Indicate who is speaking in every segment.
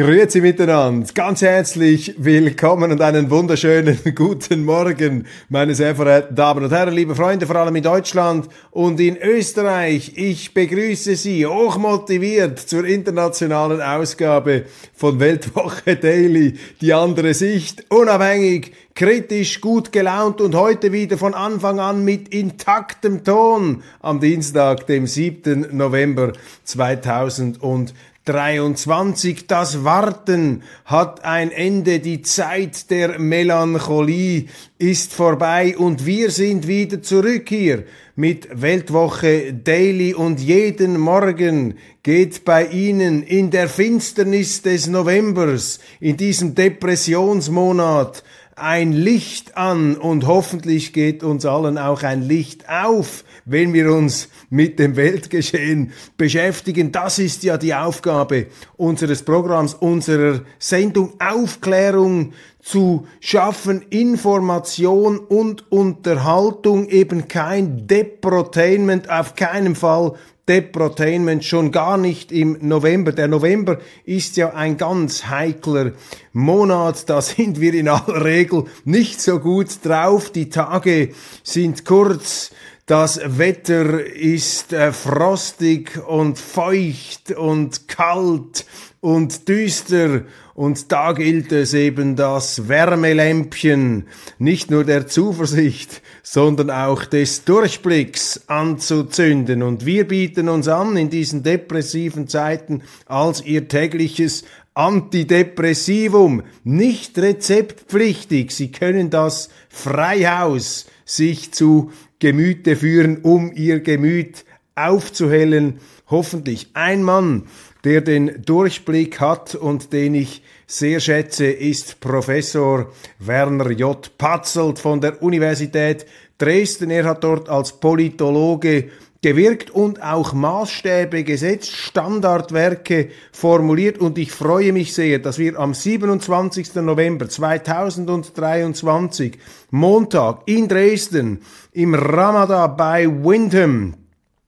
Speaker 1: Grüezi miteinander, ganz herzlich willkommen und einen wunderschönen guten Morgen, meine sehr verehrten Damen und Herren, liebe Freunde, vor allem in Deutschland und in Österreich. Ich begrüße Sie hochmotiviert zur internationalen Ausgabe von Weltwoche Daily, die andere Sicht, unabhängig, kritisch, gut gelaunt und heute wieder von Anfang an mit intaktem Ton am Dienstag, dem 7. November 2020. 23. Das Warten hat ein Ende, die Zeit der Melancholie ist vorbei und wir sind wieder zurück hier mit Weltwoche Daily und jeden Morgen geht bei Ihnen in der Finsternis des Novembers, in diesem Depressionsmonat, ein Licht an und hoffentlich geht uns allen auch ein Licht auf, wenn wir uns mit dem Weltgeschehen beschäftigen. Das ist ja die Aufgabe unseres Programms, unserer Sendung Aufklärung zu schaffen, Information und Unterhaltung, eben kein Deprotainment, auf keinen Fall Deprotainment schon gar nicht im November. Der November ist ja ein ganz heikler Monat. Da sind wir in aller Regel nicht so gut drauf. Die Tage sind kurz. Das Wetter ist äh, frostig und feucht und kalt und düster und da gilt es eben das Wärmelämpchen nicht nur der Zuversicht, sondern auch des Durchblicks anzuzünden. Und wir bieten uns an in diesen depressiven Zeiten als ihr tägliches Antidepressivum, nicht rezeptpflichtig. Sie können das Freihaus sich zu Gemüte führen, um ihr Gemüt aufzuhellen. Hoffentlich ein Mann, der den Durchblick hat und den ich sehr schätze, ist Professor Werner J. Patzelt von der Universität Dresden. Er hat dort als Politologe gewirkt und auch Maßstäbe gesetzt, Standardwerke formuliert und ich freue mich sehr, dass wir am 27. November 2023 Montag in Dresden im Ramada bei Windham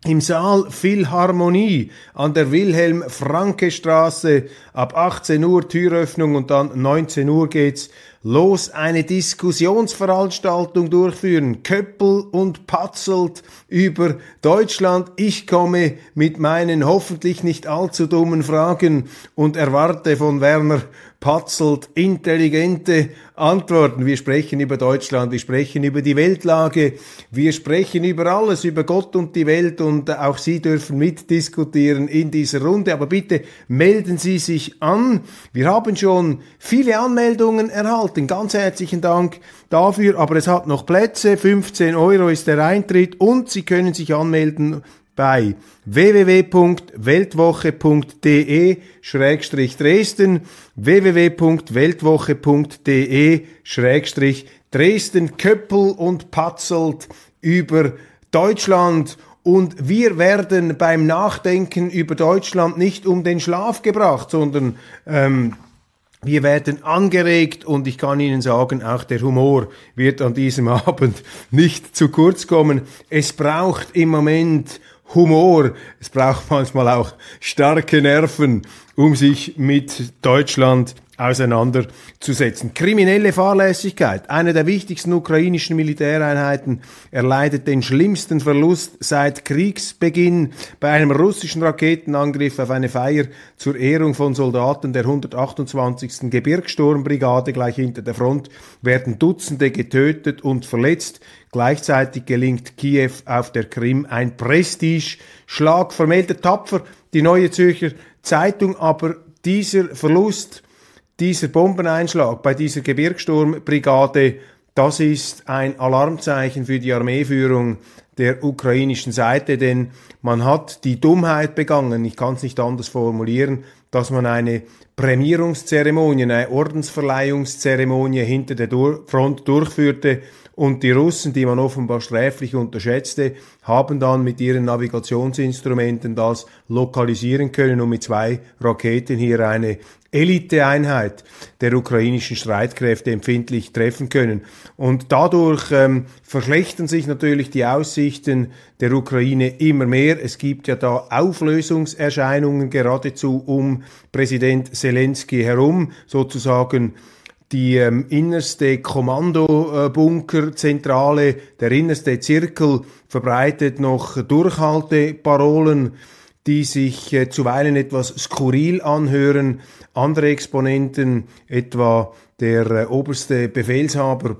Speaker 1: im Saal Philharmonie an der Wilhelm-Franke-Straße ab 18 Uhr Türöffnung und dann 19 Uhr geht's los eine Diskussionsveranstaltung durchführen. Köppel und Patzelt über Deutschland. Ich komme mit meinen hoffentlich nicht allzu dummen Fragen und erwarte von Werner Patzelt intelligente Antworten. Wir sprechen über Deutschland, wir sprechen über die Weltlage, wir sprechen über alles, über Gott und die Welt und auch Sie dürfen mitdiskutieren in dieser Runde. Aber bitte melden Sie sich an. Wir haben schon viele Anmeldungen erhalten. Ganz herzlichen Dank dafür. Aber es hat noch Plätze. 15 Euro ist der Eintritt und Sie können sich anmelden bei www.weltwoche.de-dresden www.weltwoche.de-dresden Köppel und Patzelt über Deutschland. Und wir werden beim Nachdenken über Deutschland nicht um den Schlaf gebracht, sondern ähm, wir werden angeregt und ich kann Ihnen sagen, auch der Humor wird an diesem Abend nicht zu kurz kommen. Es braucht im Moment Humor, es braucht manchmal auch starke Nerven, um sich mit Deutschland auseinanderzusetzen. Kriminelle Fahrlässigkeit. Eine der wichtigsten ukrainischen Militäreinheiten erleidet den schlimmsten Verlust seit Kriegsbeginn. Bei einem russischen Raketenangriff auf eine Feier zur Ehrung von Soldaten der 128. Gebirgssturmbrigade gleich hinter der Front werden Dutzende getötet und verletzt. Gleichzeitig gelingt Kiew auf der Krim ein Prestige-Schlag. Vermeldet tapfer die Neue Zürcher Zeitung, aber dieser Verlust dieser Bombeneinschlag bei dieser Gebirgssturmbrigade, das ist ein Alarmzeichen für die Armeeführung der ukrainischen Seite, denn man hat die Dummheit begangen, ich kann es nicht anders formulieren, dass man eine Prämierungszeremonie, eine Ordensverleihungszeremonie hinter der Front durchführte, und die Russen, die man offenbar sträflich unterschätzte, haben dann mit ihren Navigationsinstrumenten das lokalisieren können und mit zwei Raketen hier eine Eliteeinheit der ukrainischen Streitkräfte empfindlich treffen können. Und dadurch ähm, verschlechtern sich natürlich die Aussichten der Ukraine immer mehr. Es gibt ja da Auflösungserscheinungen geradezu um Präsident Zelensky herum, sozusagen die ähm, innerste Kommandobunkerzentrale, der innerste Zirkel verbreitet noch Durchhalteparolen, die sich äh, zuweilen etwas skurril anhören. Andere Exponenten, etwa der äh, oberste Befehlshaber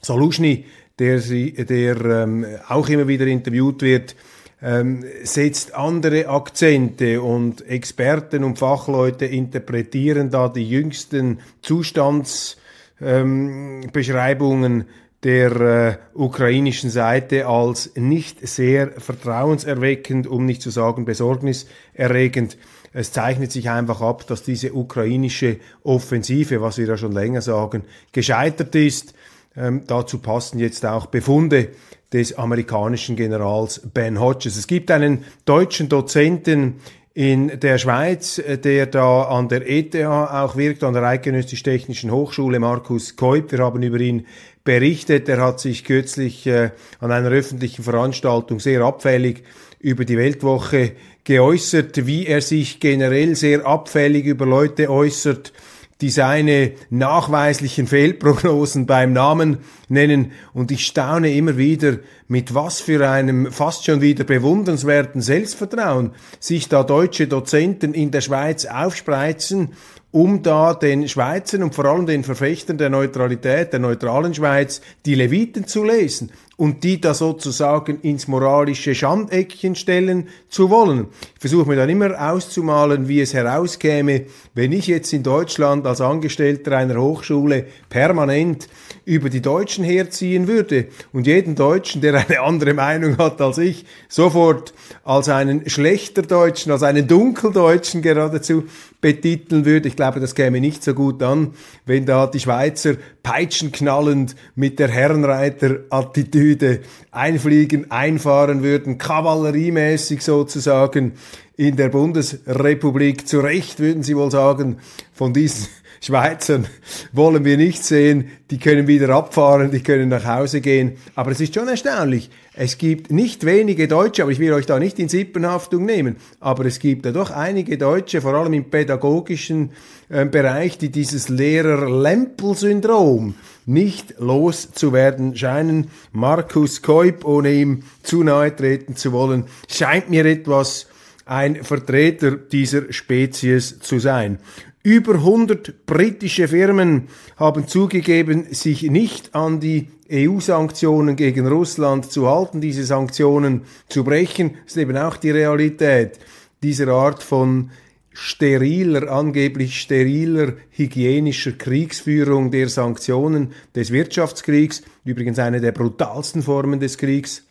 Speaker 1: Salushny, der, der ähm, auch immer wieder interviewt wird, ähm, setzt andere Akzente und Experten und Fachleute interpretieren da die jüngsten Zustandsbeschreibungen ähm, der äh, ukrainischen Seite als nicht sehr vertrauenserweckend, um nicht zu sagen besorgniserregend. Es zeichnet sich einfach ab, dass diese ukrainische Offensive, was wir ja schon länger sagen, gescheitert ist. Ähm, dazu passen jetzt auch Befunde des amerikanischen Generals Ben Hodges. Es gibt einen deutschen Dozenten in der Schweiz, äh, der da an der ETH auch wirkt, an der Eidgenössisch-Technischen Hochschule, Markus Keup. Wir haben über ihn berichtet. Er hat sich kürzlich äh, an einer öffentlichen Veranstaltung sehr abfällig über die Weltwoche geäußert, wie er sich generell sehr abfällig über Leute äußert, die seine nachweislichen Fehlprognosen beim Namen nennen. Und ich staune immer wieder, mit was für einem fast schon wieder bewundernswerten Selbstvertrauen sich da deutsche Dozenten in der Schweiz aufspreizen, um da den Schweizern und vor allem den Verfechtern der Neutralität, der neutralen Schweiz, die Leviten zu lesen und die da sozusagen ins moralische Schandeckchen stellen zu wollen. Ich versuche mir dann immer auszumalen, wie es herauskäme, wenn ich jetzt in Deutschland als Angestellter einer Hochschule permanent über die Deutschen herziehen würde und jeden Deutschen, der eine andere Meinung hat als ich, sofort als einen schlechter Deutschen, als einen Dunkeldeutschen geradezu betiteln würde. Ich glaube, das käme nicht so gut an, wenn da die Schweizer peitschenknallend mit der Herrenreiter-Attitüde einfliegen, einfahren würden, kavalleriemäßig sozusagen in der Bundesrepublik. Zu Recht würden Sie wohl sagen, von diesen Schweizern wollen wir nicht sehen, die können wieder abfahren, die können nach Hause gehen. Aber es ist schon erstaunlich. Es gibt nicht wenige Deutsche, aber ich will euch da nicht in Sippenhaftung nehmen, aber es gibt da doch einige Deutsche, vor allem im pädagogischen äh, Bereich, die dieses Lehrer-Lempel-Syndrom nicht loszuwerden scheinen. Markus Keup, ohne ihm zu nahe treten zu wollen, scheint mir etwas ein Vertreter dieser Spezies zu sein. Über 100 britische Firmen haben zugegeben, sich nicht an die EU-Sanktionen gegen Russland zu halten, diese Sanktionen zu brechen. Das ist eben auch die Realität dieser Art von steriler, angeblich steriler hygienischer Kriegsführung der Sanktionen des Wirtschaftskriegs, übrigens eine der brutalsten Formen des Kriegs,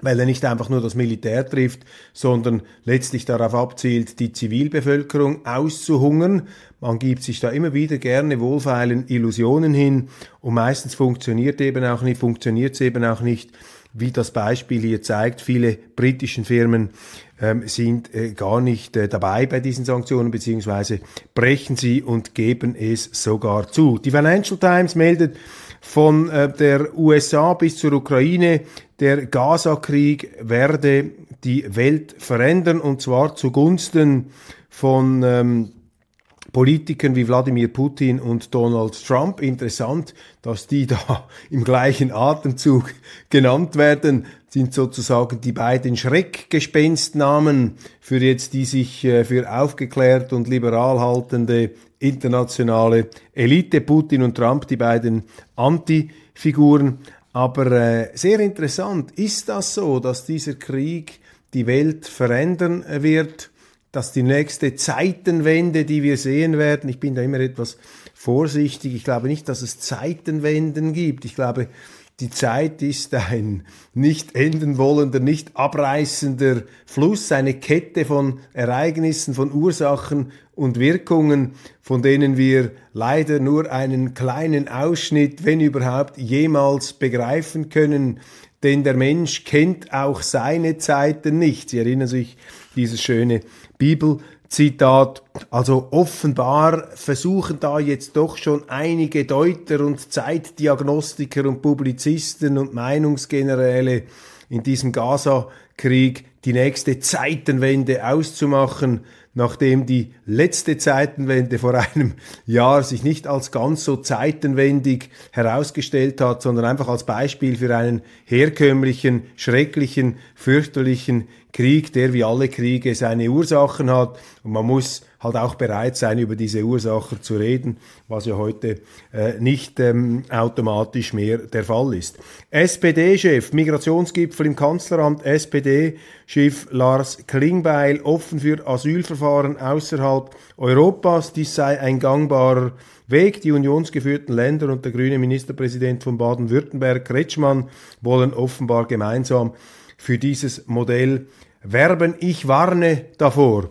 Speaker 1: weil er nicht einfach nur das Militär trifft, sondern letztlich darauf abzielt, die Zivilbevölkerung auszuhungern. Man gibt sich da immer wieder gerne wohlfeilen Illusionen hin und meistens funktioniert eben auch nicht, funktioniert es eben auch nicht, wie das Beispiel hier zeigt. Viele britischen Firmen ähm, sind äh, gar nicht äh, dabei bei diesen Sanktionen, beziehungsweise brechen sie und geben es sogar zu. Die Financial Times meldet, von äh, der USA bis zur Ukraine, der Gaza-Krieg werde die Welt verändern und zwar zugunsten von ähm, Politikern wie Wladimir Putin und Donald Trump. Interessant, dass die da im gleichen Atemzug genannt werden, sind sozusagen die beiden Schreckgespenstnamen für jetzt die sich äh, für aufgeklärt und liberal haltende internationale Elite, Putin und Trump, die beiden Anti-Figuren. Aber äh, sehr interessant, ist das so, dass dieser Krieg die Welt verändern wird, dass die nächste Zeitenwende, die wir sehen werden, ich bin da immer etwas vorsichtig. Ich glaube nicht, dass es Zeitenwenden gibt. Ich glaube, die Zeit ist ein nicht enden wollender, nicht abreißender Fluss, eine Kette von Ereignissen, von Ursachen und Wirkungen, von denen wir leider nur einen kleinen Ausschnitt, wenn überhaupt, jemals begreifen können. Denn der Mensch kennt auch seine Zeiten nicht. Sie erinnern sich dieses schöne Bibel Zitat, also offenbar versuchen da jetzt doch schon einige Deuter und Zeitdiagnostiker und Publizisten und Meinungsgeneräle in diesem Gaza-Krieg die nächste Zeitenwende auszumachen, nachdem die letzte Zeitenwende vor einem Jahr sich nicht als ganz so zeitenwendig herausgestellt hat, sondern einfach als Beispiel für einen herkömmlichen, schrecklichen, fürchterlichen Krieg, der wie alle Kriege seine Ursachen hat. Und man muss halt auch bereit sein, über diese Ursachen zu reden, was ja heute äh, nicht ähm, automatisch mehr der Fall ist. SPD-Chef, Migrationsgipfel im Kanzleramt, SPD-Chef Lars Klingbeil, offen für Asylverfahren außerhalb Europas. Dies sei ein gangbarer Weg. Die unionsgeführten Länder und der grüne Ministerpräsident von Baden-Württemberg, Kretschmann, wollen offenbar gemeinsam für dieses Modell werben. Ich warne davor.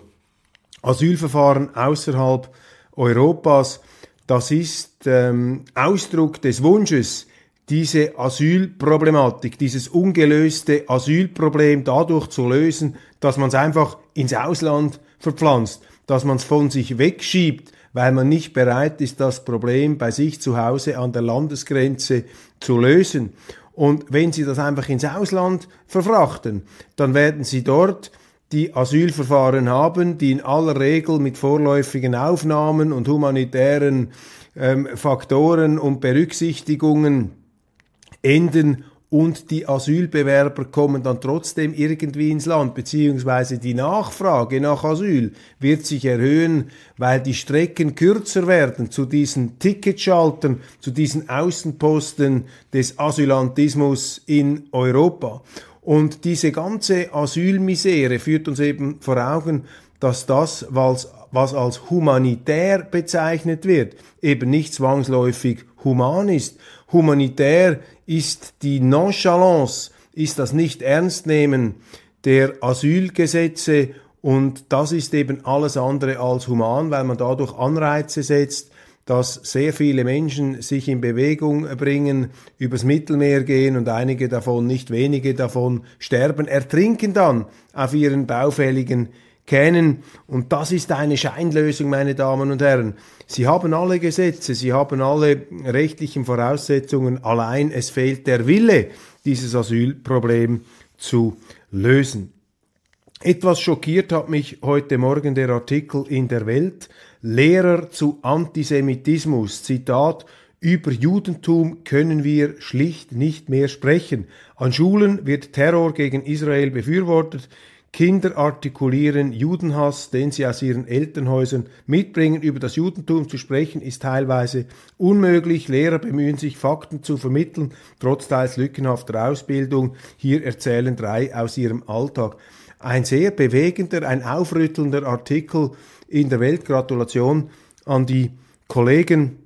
Speaker 1: Asylverfahren außerhalb Europas, das ist ähm, Ausdruck des Wunsches, diese Asylproblematik, dieses ungelöste Asylproblem dadurch zu lösen, dass man es einfach ins Ausland verpflanzt, dass man es von sich wegschiebt, weil man nicht bereit ist, das Problem bei sich zu Hause an der Landesgrenze zu lösen. Und wenn Sie das einfach ins Ausland verfrachten, dann werden Sie dort die Asylverfahren haben, die in aller Regel mit vorläufigen Aufnahmen und humanitären ähm, Faktoren und Berücksichtigungen enden und die Asylbewerber kommen dann trotzdem irgendwie ins Land, beziehungsweise die Nachfrage nach Asyl wird sich erhöhen, weil die Strecken kürzer werden zu diesen Ticketschaltern, zu diesen Außenposten des Asylantismus in Europa. Und diese ganze Asylmisere führt uns eben vor Augen, dass das, was, was als humanitär bezeichnet wird, eben nicht zwangsläufig human ist. Humanitär ist die Nonchalance, ist das nicht Ernstnehmen der Asylgesetze und das ist eben alles andere als human, weil man dadurch Anreize setzt, dass sehr viele Menschen sich in Bewegung bringen, übers Mittelmeer gehen und einige davon, nicht wenige davon, sterben, ertrinken dann auf ihren baufälligen Kähnen. Und das ist eine Scheinlösung, meine Damen und Herren. Sie haben alle Gesetze, Sie haben alle rechtlichen Voraussetzungen, allein es fehlt der Wille, dieses Asylproblem zu lösen. Etwas schockiert hat mich heute Morgen der Artikel in der Welt. Lehrer zu Antisemitismus. Zitat. Über Judentum können wir schlicht nicht mehr sprechen. An Schulen wird Terror gegen Israel befürwortet. Kinder artikulieren Judenhass, den sie aus ihren Elternhäusern mitbringen. Über das Judentum zu sprechen ist teilweise unmöglich. Lehrer bemühen sich, Fakten zu vermitteln, trotz teils lückenhafter Ausbildung. Hier erzählen drei aus ihrem Alltag. Ein sehr bewegender, ein aufrüttelnder Artikel in der Welt. Gratulation an die Kollegen.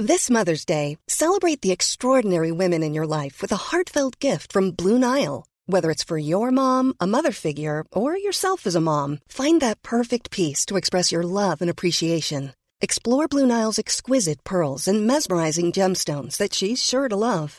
Speaker 2: This Mother's Day, celebrate the extraordinary women in your life with a heartfelt gift from Blue Nile. Whether it's for your mom, a mother figure, or yourself as a mom, find that perfect piece to express your love and appreciation. Explore Blue Nile's exquisite pearls and mesmerizing gemstones that she's sure to love.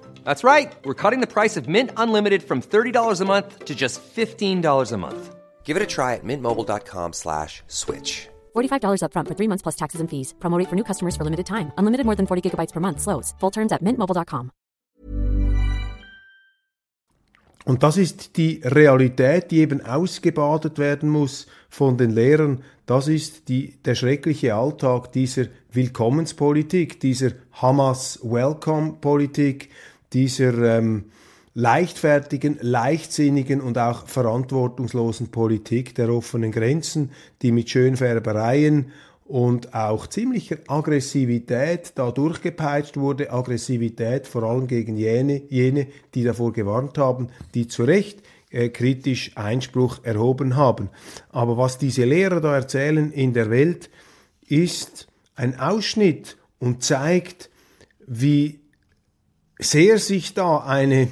Speaker 3: That's right. We're cutting the price of Mint Unlimited from $30 a month to just $15 a month.
Speaker 4: Give it a try at mintmobile.com slash switch.
Speaker 5: $45 upfront for three months plus taxes and fees. Promote for new customers for limited time. Unlimited more than 40 gigabytes per month. Slows. Full terms at mintmobile.com.
Speaker 1: Und das ist die Realität, die eben ausgebadet werden muss von den Lehrern. Das ist die, der schreckliche Alltag dieser Willkommenspolitik, dieser Hamas-Welcome-Politik, dieser ähm, leichtfertigen, leichtsinnigen und auch verantwortungslosen Politik der offenen Grenzen, die mit Schönfärbereien und auch ziemlicher Aggressivität da durchgepeitscht wurde. Aggressivität vor allem gegen jene, jene die davor gewarnt haben, die zu Recht äh, kritisch Einspruch erhoben haben. Aber was diese Lehrer da erzählen in der Welt, ist ein Ausschnitt und zeigt, wie sehr sich da eine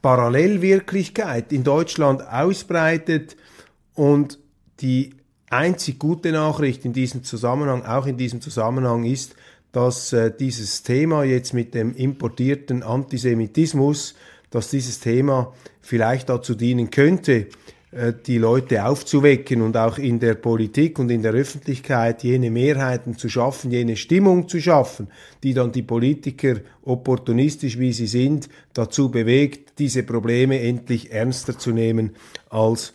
Speaker 1: Parallelwirklichkeit in Deutschland ausbreitet und die einzig gute Nachricht in diesem Zusammenhang, auch in diesem Zusammenhang ist, dass äh, dieses Thema jetzt mit dem importierten Antisemitismus, dass dieses Thema vielleicht dazu dienen könnte, die Leute aufzuwecken und auch in der Politik und in der Öffentlichkeit jene Mehrheiten zu schaffen, jene Stimmung zu schaffen, die dann die Politiker, opportunistisch wie sie sind, dazu bewegt, diese Probleme endlich ernster zu nehmen als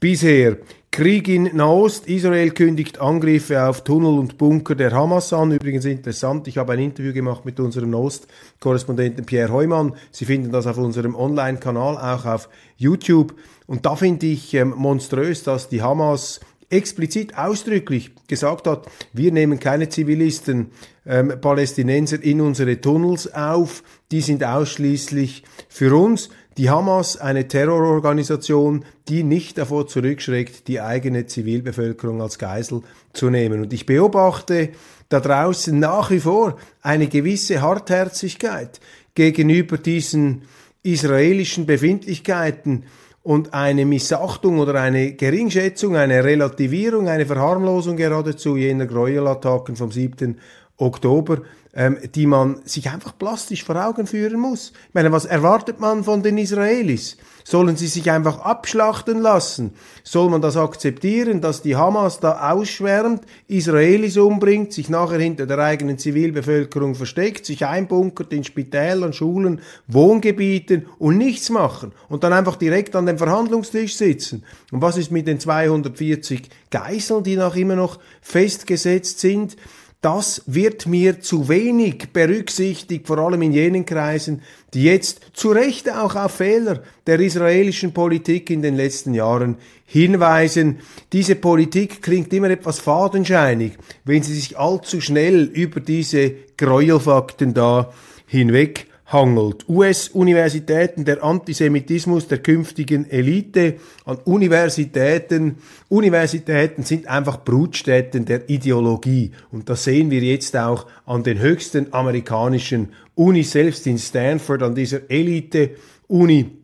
Speaker 1: bisher. Krieg in Nahost. Israel kündigt Angriffe auf Tunnel und Bunker der Hamas an. Übrigens interessant, ich habe ein Interview gemacht mit unserem Nahost-Korrespondenten Pierre Heumann. Sie finden das auf unserem Online-Kanal, auch auf YouTube. Und da finde ich ähm, monströs, dass die Hamas explizit ausdrücklich gesagt hat, wir nehmen keine Zivilisten, ähm, Palästinenser in unsere Tunnels auf, die sind ausschließlich für uns. Die Hamas, eine Terrororganisation, die nicht davor zurückschreckt, die eigene Zivilbevölkerung als Geisel zu nehmen. Und ich beobachte da draußen nach wie vor eine gewisse Hartherzigkeit gegenüber diesen israelischen Befindlichkeiten und eine Missachtung oder eine Geringschätzung, eine Relativierung, eine Verharmlosung geradezu jener Gräuelattacken vom 7. Oktober ähm, die man sich einfach plastisch vor Augen führen muss. Ich meine, was erwartet man von den Israelis? Sollen sie sich einfach abschlachten lassen? Soll man das akzeptieren, dass die Hamas da ausschwärmt, Israelis umbringt, sich nachher hinter der eigenen Zivilbevölkerung versteckt, sich einbunkert in Spitälern, Schulen, Wohngebieten und nichts machen und dann einfach direkt an dem Verhandlungstisch sitzen? Und was ist mit den 240 Geiseln, die noch immer noch festgesetzt sind? Das wird mir zu wenig berücksichtigt, vor allem in jenen Kreisen, die jetzt zu Recht auch auf Fehler der israelischen Politik in den letzten Jahren hinweisen. Diese Politik klingt immer etwas fadenscheinig, wenn sie sich allzu schnell über diese Gräuelfakten da hinweg hangelt. US-Universitäten, der Antisemitismus der künftigen Elite an Universitäten. Universitäten sind einfach Brutstätten der Ideologie. Und das sehen wir jetzt auch an den höchsten amerikanischen Unis, selbst in Stanford, an dieser Elite-Uni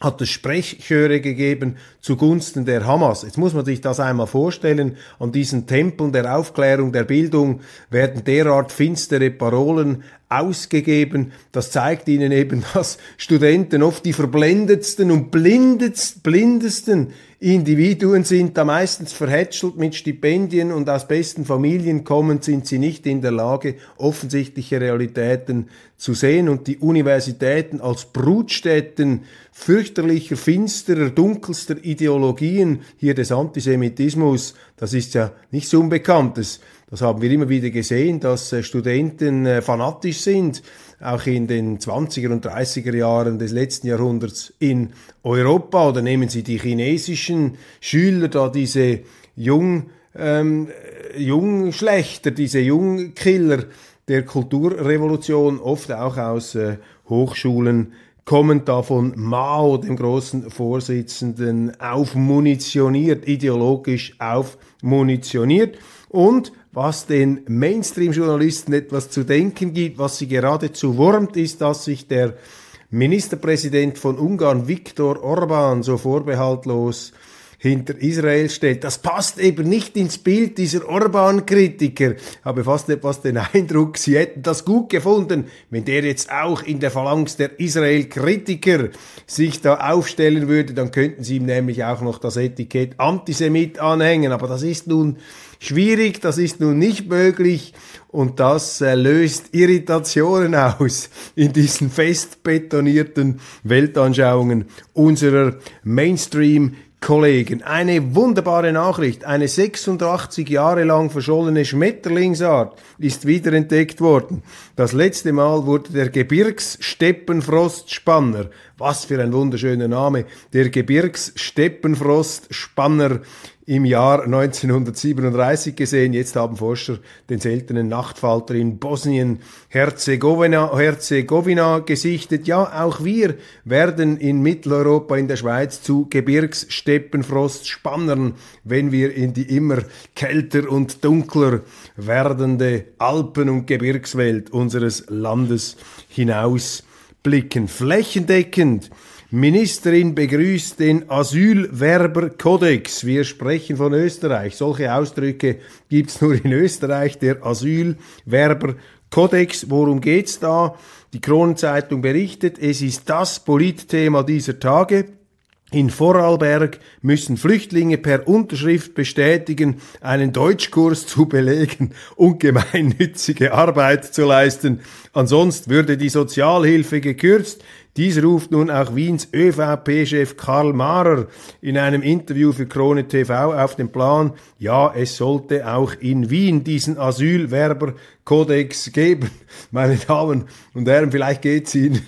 Speaker 1: hat es Sprechchöre gegeben zugunsten der Hamas. Jetzt muss man sich das einmal vorstellen. An diesen Tempeln der Aufklärung, der Bildung werden derart finstere Parolen ausgegeben. Das zeigt ihnen eben, dass Studenten oft die verblendetsten und blindetst, blindesten Individuen sind, da meistens verhätschelt mit Stipendien und aus besten Familien kommend, sind sie nicht in der Lage, offensichtliche Realitäten zu sehen und die Universitäten als Brutstätten fürchterlicher, finsterer, dunkelster Ideologien hier des Antisemitismus, das ist ja nichts Unbekanntes. Das haben wir immer wieder gesehen, dass äh, Studenten äh, fanatisch sind, auch in den 20er und 30er Jahren des letzten Jahrhunderts in Europa. Oder nehmen Sie die chinesischen Schüler, da diese Jung, ähm, Jungschlechter, diese Jungkiller der Kulturrevolution, oft auch aus äh, Hochschulen kommen da von Mao, dem großen Vorsitzenden, aufmunitioniert, ideologisch aufmunitioniert. Und was den Mainstream-Journalisten etwas zu denken gibt, was sie geradezu wurmt, ist, dass sich der Ministerpräsident von Ungarn, Viktor Orban, so vorbehaltlos hinter Israel steht. Das passt eben nicht ins Bild dieser Orban-Kritiker. Habe fast etwas den Eindruck, sie hätten das gut gefunden, wenn der jetzt auch in der Phalanx der Israel-Kritiker sich da aufstellen würde, dann könnten sie ihm nämlich auch noch das Etikett Antisemit anhängen. Aber das ist nun schwierig, das ist nun nicht möglich und das äh, löst Irritationen aus in diesen fest betonierten Weltanschauungen unserer Mainstream Kollegen. Eine wunderbare Nachricht. Eine 86 Jahre lang verschollene Schmetterlingsart ist wiederentdeckt worden. Das letzte Mal wurde der Gebirgssteppenfrostspanner, was für ein wunderschöner Name, der Gebirgssteppenfrostspanner im Jahr 1937 gesehen. Jetzt haben Forscher den seltenen Nachtfalter in Bosnien-Herzegowina Herzegowina gesichtet. Ja, auch wir werden in Mitteleuropa, in der Schweiz zu Gebirgssteppenfrostspannern, wenn wir in die immer kälter und dunkler werdende Alpen- und Gebirgswelt unseres Landes hinausblicken. Flächendeckend Ministerin begrüßt den Asylwerberkodex. Wir sprechen von Österreich. Solche Ausdrücke gibt's nur in Österreich. Der Asylwerberkodex. Worum geht's da? Die Kronenzeitung berichtet, es ist das Politthema dieser Tage. In Vorarlberg müssen Flüchtlinge per Unterschrift bestätigen, einen Deutschkurs zu belegen und gemeinnützige Arbeit zu leisten. Ansonsten würde die Sozialhilfe gekürzt. Dies ruft nun auch Wiens ÖVP-Chef Karl Mahrer in einem Interview für Krone TV auf den Plan. Ja, es sollte auch in Wien diesen Asylwerberkodex geben. Meine Damen und Herren, vielleicht geht's Ihnen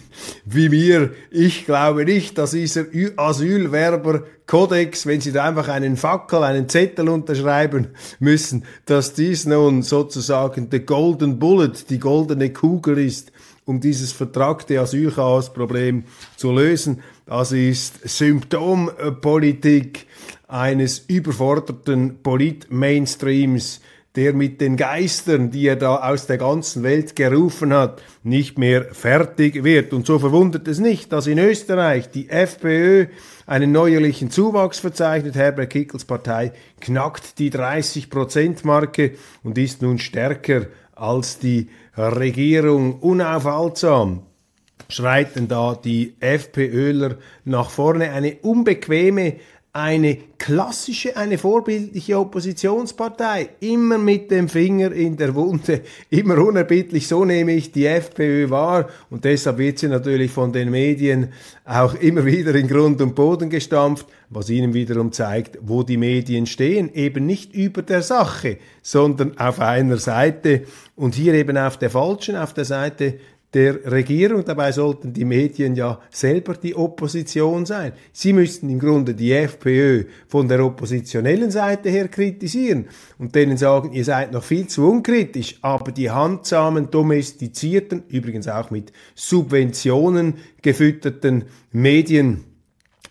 Speaker 1: wie mir. Ich glaube nicht, dass dieser Asylwerberkodex, wenn Sie da einfach einen Fackel, einen Zettel unterschreiben müssen, dass dies nun sozusagen the golden bullet, die goldene Kugel ist, um dieses vertragte Asylchaos-Problem zu lösen. Das ist Symptompolitik eines überforderten Polit-Mainstreams, der mit den Geistern, die er da aus der ganzen Welt gerufen hat, nicht mehr fertig wird. Und so verwundert es nicht, dass in Österreich die FPÖ einen neuerlichen Zuwachs verzeichnet. Herbert Kickels Partei knackt die 30-Prozent-Marke und ist nun stärker als die Regierung unaufhaltsam schreiten da die FPÖler nach vorne. Eine unbequeme, eine klassische, eine vorbildliche Oppositionspartei. Immer mit dem Finger in der Wunde, immer unerbittlich. So nehme ich die FPÖ wahr. Und deshalb wird sie natürlich von den Medien auch immer wieder in Grund und Boden gestampft, was ihnen wiederum zeigt, wo die Medien stehen. Eben nicht über der Sache, sondern auf einer Seite und hier eben auf der falschen, auf der Seite der Regierung. Dabei sollten die Medien ja selber die Opposition sein. Sie müssten im Grunde die FPÖ von der oppositionellen Seite her kritisieren und denen sagen, ihr seid noch viel zu unkritisch, aber die handsamen, domestizierten, übrigens auch mit Subventionen gefütterten Medien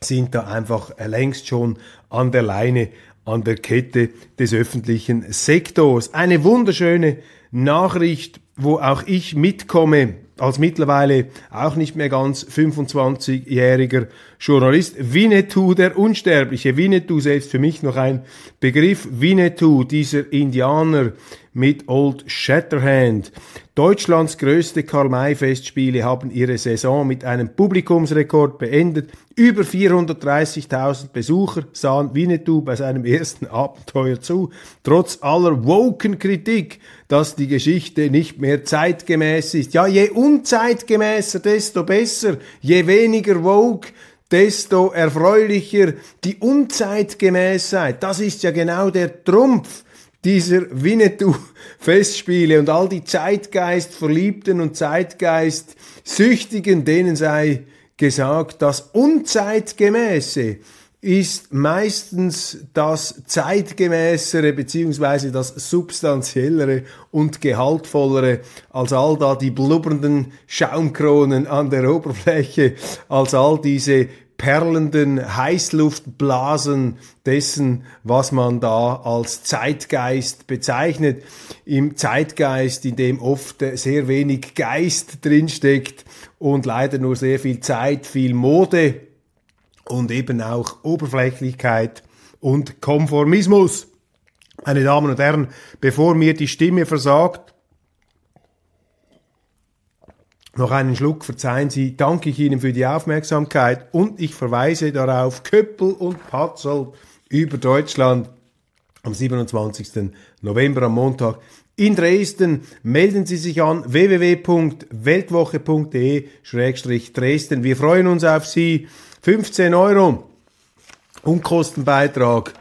Speaker 1: sind da einfach längst schon an der Leine, an der Kette des öffentlichen Sektors. Eine wunderschöne Nachricht, wo auch ich mitkomme als mittlerweile auch nicht mehr ganz 25-jähriger Journalist. Winnetou, der Unsterbliche. Winnetou selbst für mich noch ein Begriff. Winnetou, dieser Indianer mit Old Shatterhand. Deutschlands größte Karl-May-Festspiele haben ihre Saison mit einem Publikumsrekord beendet. Über 430.000 Besucher sahen Winnetou bei seinem ersten Abenteuer zu. Trotz aller woken Kritik, dass die Geschichte nicht mehr zeitgemäß ist. Ja, je unzeitgemäßer, desto besser. Je weniger woke, desto erfreulicher die Unzeitgemäßheit. Das ist ja genau der Trumpf dieser Winnetou-Festspiele und all die Zeitgeist-Verliebten und Zeitgeist-Süchtigen, denen sei gesagt, das Unzeitgemäße ist meistens das zeitgemäßere beziehungsweise das substanziellere und gehaltvollere als all da die blubbernden Schaumkronen an der Oberfläche, als all diese perlenden Heißluftblasen dessen, was man da als Zeitgeist bezeichnet. Im Zeitgeist, in dem oft sehr wenig Geist drinsteckt und leider nur sehr viel Zeit, viel Mode und eben auch Oberflächlichkeit und Konformismus. Meine Damen und Herren, bevor mir die Stimme versagt, noch einen Schluck, verzeihen Sie, danke ich Ihnen für die Aufmerksamkeit und ich verweise darauf, Köppel und Patzel über Deutschland am 27. November am Montag in Dresden. Melden Sie sich an www.weltwoche.de-dresden. Wir freuen uns auf Sie. 15 Euro Unkostenbeitrag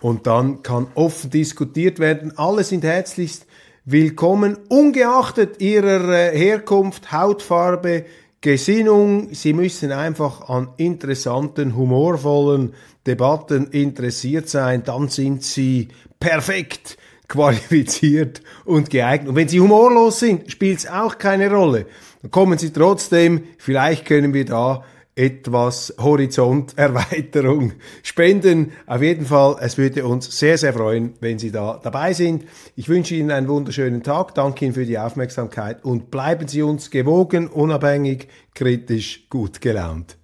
Speaker 1: und dann kann offen diskutiert werden. Alle sind herzlichst willkommen, ungeachtet ihrer äh, Herkunft, Hautfarbe, Gesinnung. Sie müssen einfach an interessanten, humorvollen Debatten interessiert sein. Dann sind Sie perfekt qualifiziert und geeignet. Und wenn Sie humorlos sind, spielt es auch keine Rolle. Dann kommen Sie trotzdem. Vielleicht können wir da etwas Horizonterweiterung spenden. Auf jeden Fall, es würde uns sehr, sehr freuen, wenn Sie da dabei sind. Ich wünsche Ihnen einen wunderschönen Tag, danke Ihnen für die Aufmerksamkeit und bleiben Sie uns gewogen, unabhängig, kritisch, gut gelaunt.